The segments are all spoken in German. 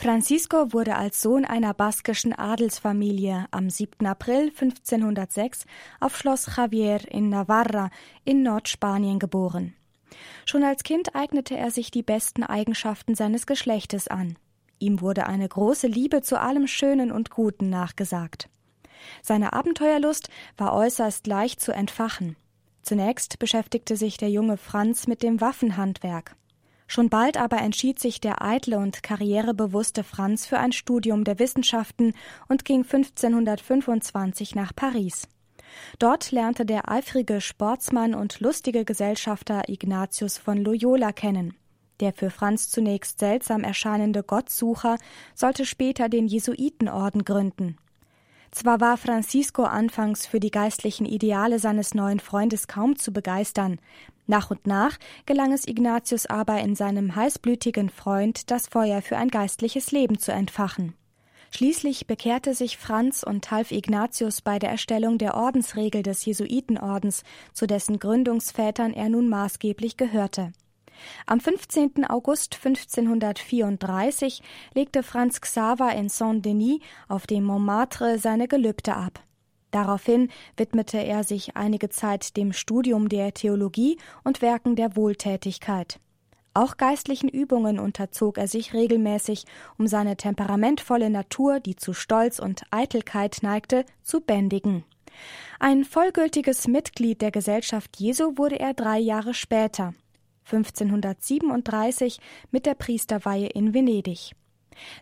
Francisco wurde als Sohn einer baskischen Adelsfamilie am 7. April 1506 auf Schloss Javier in Navarra in Nordspanien geboren. Schon als Kind eignete er sich die besten Eigenschaften seines Geschlechtes an. Ihm wurde eine große Liebe zu allem Schönen und Guten nachgesagt. Seine Abenteuerlust war äußerst leicht zu entfachen. Zunächst beschäftigte sich der junge Franz mit dem Waffenhandwerk. Schon bald aber entschied sich der eitle und karrierebewusste Franz für ein Studium der Wissenschaften und ging 1525 nach Paris. Dort lernte der eifrige Sportsmann und lustige Gesellschafter Ignatius von Loyola kennen. Der für Franz zunächst seltsam erscheinende Gottsucher sollte später den Jesuitenorden gründen. Zwar war Francisco anfangs für die geistlichen Ideale seines neuen Freundes kaum zu begeistern, nach und nach gelang es Ignatius aber in seinem heißblütigen Freund, das Feuer für ein geistliches Leben zu entfachen. Schließlich bekehrte sich Franz und half Ignatius bei der Erstellung der Ordensregel des Jesuitenordens, zu dessen Gründungsvätern er nun maßgeblich gehörte. Am 15. August 1534 legte Franz Xaver in Saint-Denis auf dem Montmartre seine Gelübde ab. Daraufhin widmete er sich einige Zeit dem Studium der Theologie und Werken der Wohltätigkeit. Auch geistlichen Übungen unterzog er sich regelmäßig, um seine temperamentvolle Natur, die zu Stolz und Eitelkeit neigte, zu bändigen. Ein vollgültiges Mitglied der Gesellschaft Jesu wurde er drei Jahre später, 1537, mit der Priesterweihe in Venedig.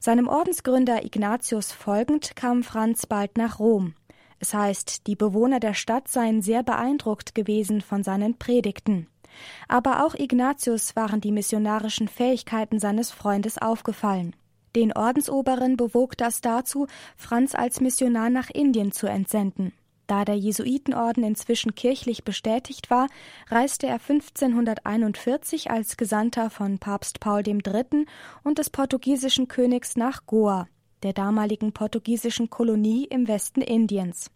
Seinem Ordensgründer Ignatius folgend kam Franz bald nach Rom. Es heißt, die Bewohner der Stadt seien sehr beeindruckt gewesen von seinen Predigten. Aber auch Ignatius waren die missionarischen Fähigkeiten seines Freundes aufgefallen. Den Ordensoberen bewog das dazu, Franz als Missionar nach Indien zu entsenden. Da der Jesuitenorden inzwischen kirchlich bestätigt war, reiste er 1541 als Gesandter von Papst Paul III. und des portugiesischen Königs nach Goa der damaligen portugiesischen Kolonie im Westen Indiens.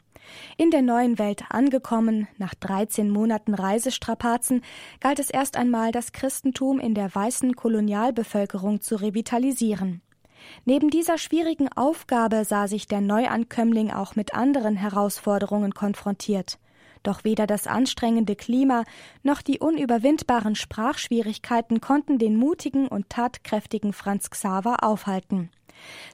In der neuen Welt angekommen, nach 13 Monaten Reisestrapazen, galt es erst einmal, das Christentum in der weißen Kolonialbevölkerung zu revitalisieren. Neben dieser schwierigen Aufgabe sah sich der Neuankömmling auch mit anderen Herausforderungen konfrontiert. Doch weder das anstrengende Klima noch die unüberwindbaren Sprachschwierigkeiten konnten den mutigen und tatkräftigen Franz Xaver aufhalten.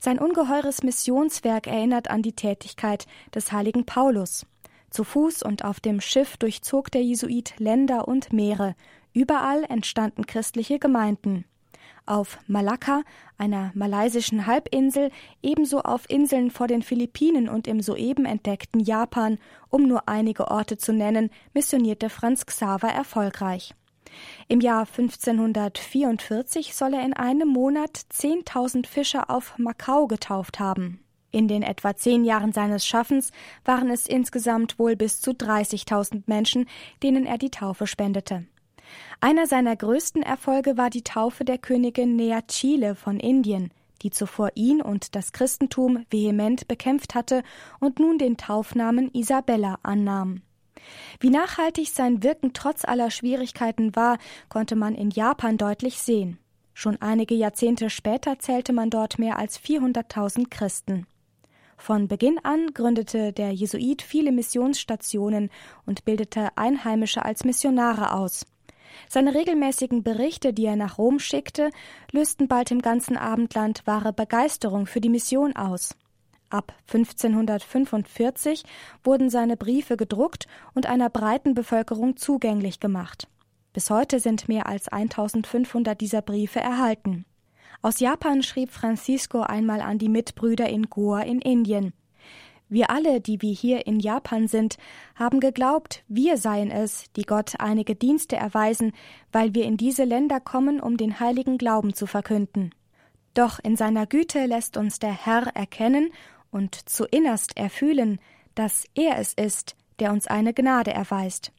Sein ungeheures Missionswerk erinnert an die Tätigkeit des heiligen Paulus. Zu Fuß und auf dem Schiff durchzog der Jesuit Länder und Meere. Überall entstanden christliche Gemeinden. Auf Malakka, einer malaysischen Halbinsel, ebenso auf Inseln vor den Philippinen und im soeben entdeckten Japan, um nur einige Orte zu nennen, missionierte Franz Xaver erfolgreich. Im Jahr 1544 soll er in einem Monat 10.000 Fischer auf Macau getauft haben. In den etwa zehn Jahren seines Schaffens waren es insgesamt wohl bis zu 30.000 Menschen, denen er die Taufe spendete. Einer seiner größten Erfolge war die Taufe der Königin Nea Chile von Indien, die zuvor ihn und das Christentum vehement bekämpft hatte und nun den Taufnamen Isabella annahm. Wie nachhaltig sein Wirken trotz aller Schwierigkeiten war, konnte man in Japan deutlich sehen. Schon einige Jahrzehnte später zählte man dort mehr als 400.000 Christen. Von Beginn an gründete der Jesuit viele Missionsstationen und bildete Einheimische als Missionare aus. Seine regelmäßigen Berichte, die er nach Rom schickte, lösten bald im ganzen Abendland wahre Begeisterung für die Mission aus. Ab 1545 wurden seine Briefe gedruckt und einer breiten Bevölkerung zugänglich gemacht. Bis heute sind mehr als 1500 dieser Briefe erhalten. Aus Japan schrieb Francisco einmal an die Mitbrüder in Goa in Indien. Wir alle, die wir hier in Japan sind, haben geglaubt, wir seien es, die Gott einige Dienste erweisen, weil wir in diese Länder kommen, um den heiligen Glauben zu verkünden. Doch in seiner Güte lässt uns der Herr erkennen und zu innerst erfühlen, dass er es ist, der uns eine Gnade erweist.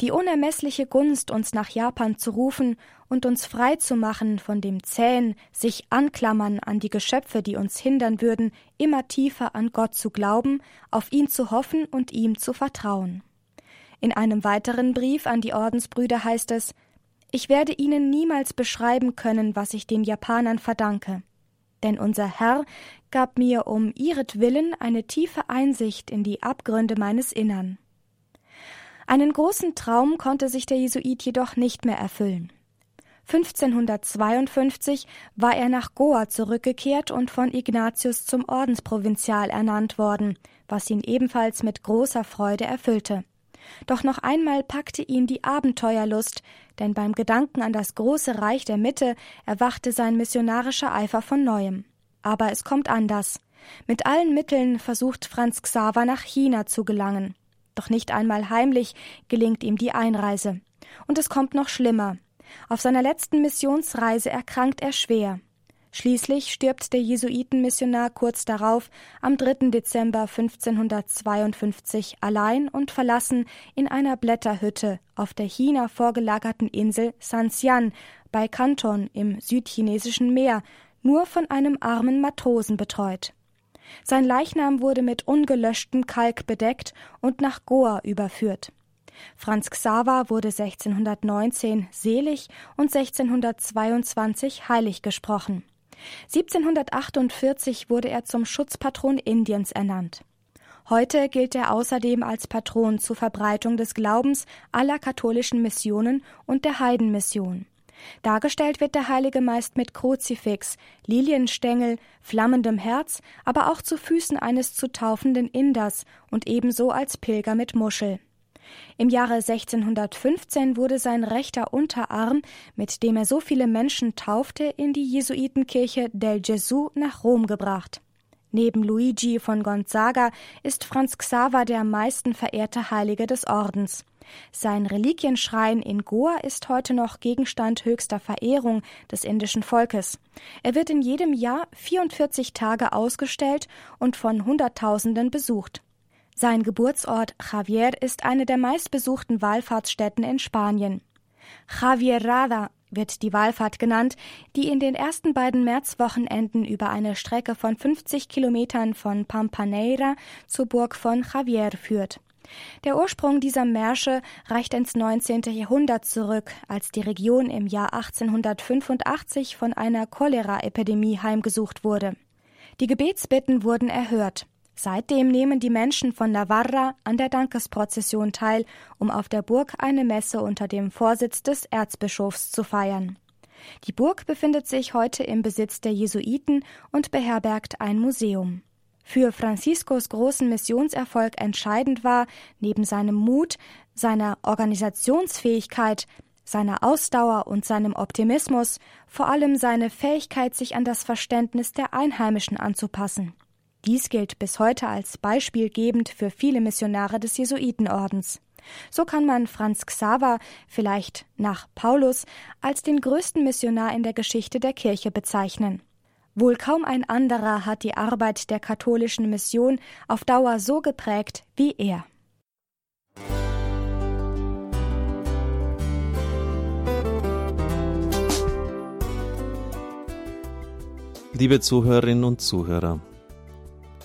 Die unermessliche Gunst, uns nach Japan zu rufen und uns frei zu machen von dem zähen sich anklammern an die Geschöpfe, die uns hindern würden, immer tiefer an Gott zu glauben, auf ihn zu hoffen und ihm zu vertrauen. In einem weiteren Brief an die Ordensbrüder heißt es Ich werde Ihnen niemals beschreiben können, was ich den Japanern verdanke. denn unser Herr gab mir um ihretwillen eine tiefe Einsicht in die Abgründe meines Innern. Einen großen Traum konnte sich der Jesuit jedoch nicht mehr erfüllen. 1552 war er nach Goa zurückgekehrt und von Ignatius zum Ordensprovinzial ernannt worden, was ihn ebenfalls mit großer Freude erfüllte. Doch noch einmal packte ihn die Abenteuerlust, denn beim Gedanken an das große Reich der Mitte erwachte sein missionarischer Eifer von neuem. Aber es kommt anders. Mit allen Mitteln versucht Franz Xaver nach China zu gelangen. Doch nicht einmal heimlich gelingt ihm die Einreise. Und es kommt noch schlimmer. Auf seiner letzten Missionsreise erkrankt er schwer. Schließlich stirbt der Jesuitenmissionar kurz darauf, am 3. Dezember 1552, allein und verlassen in einer Blätterhütte auf der China vorgelagerten Insel Sanxian bei Kanton im südchinesischen Meer, nur von einem armen Matrosen betreut. Sein Leichnam wurde mit ungelöschtem Kalk bedeckt und nach Goa überführt. Franz Xaver wurde 1619 selig und 1622 heilig gesprochen. 1748 wurde er zum Schutzpatron Indiens ernannt. Heute gilt er außerdem als Patron zur Verbreitung des Glaubens aller katholischen Missionen und der Heidenmission. Dargestellt wird der Heilige meist mit Kruzifix, Lilienstängel, flammendem Herz, aber auch zu Füßen eines zu taufenden Inders und ebenso als Pilger mit Muschel. Im Jahre 1615 wurde sein rechter Unterarm, mit dem er so viele Menschen taufte, in die Jesuitenkirche del Gesù nach Rom gebracht. Neben Luigi von Gonzaga ist Franz Xaver der am meisten verehrte Heilige des Ordens. Sein Reliquienschrein in Goa ist heute noch Gegenstand höchster Verehrung des indischen Volkes. Er wird in jedem Jahr 44 Tage ausgestellt und von Hunderttausenden besucht. Sein Geburtsort Javier ist eine der meistbesuchten Wallfahrtsstätten in Spanien. Javierada wird die Wallfahrt genannt, die in den ersten beiden Märzwochenenden über eine Strecke von 50 Kilometern von Pampaneira zur Burg von Javier führt. Der Ursprung dieser Märsche reicht ins 19. Jahrhundert zurück, als die Region im Jahr 1885 von einer Cholera-Epidemie heimgesucht wurde. Die Gebetsbitten wurden erhört. Seitdem nehmen die Menschen von Navarra an der Dankesprozession teil, um auf der Burg eine Messe unter dem Vorsitz des Erzbischofs zu feiern. Die Burg befindet sich heute im Besitz der Jesuiten und beherbergt ein Museum. Für Franciscos großen Missionserfolg entscheidend war, neben seinem Mut, seiner Organisationsfähigkeit, seiner Ausdauer und seinem Optimismus vor allem seine Fähigkeit, sich an das Verständnis der Einheimischen anzupassen. Dies gilt bis heute als beispielgebend für viele Missionare des Jesuitenordens. So kann man Franz Xaver vielleicht nach Paulus als den größten Missionar in der Geschichte der Kirche bezeichnen. Wohl kaum ein anderer hat die Arbeit der katholischen Mission auf Dauer so geprägt wie er. Liebe Zuhörerinnen und Zuhörer,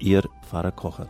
Ihr Pfarrer Kocher.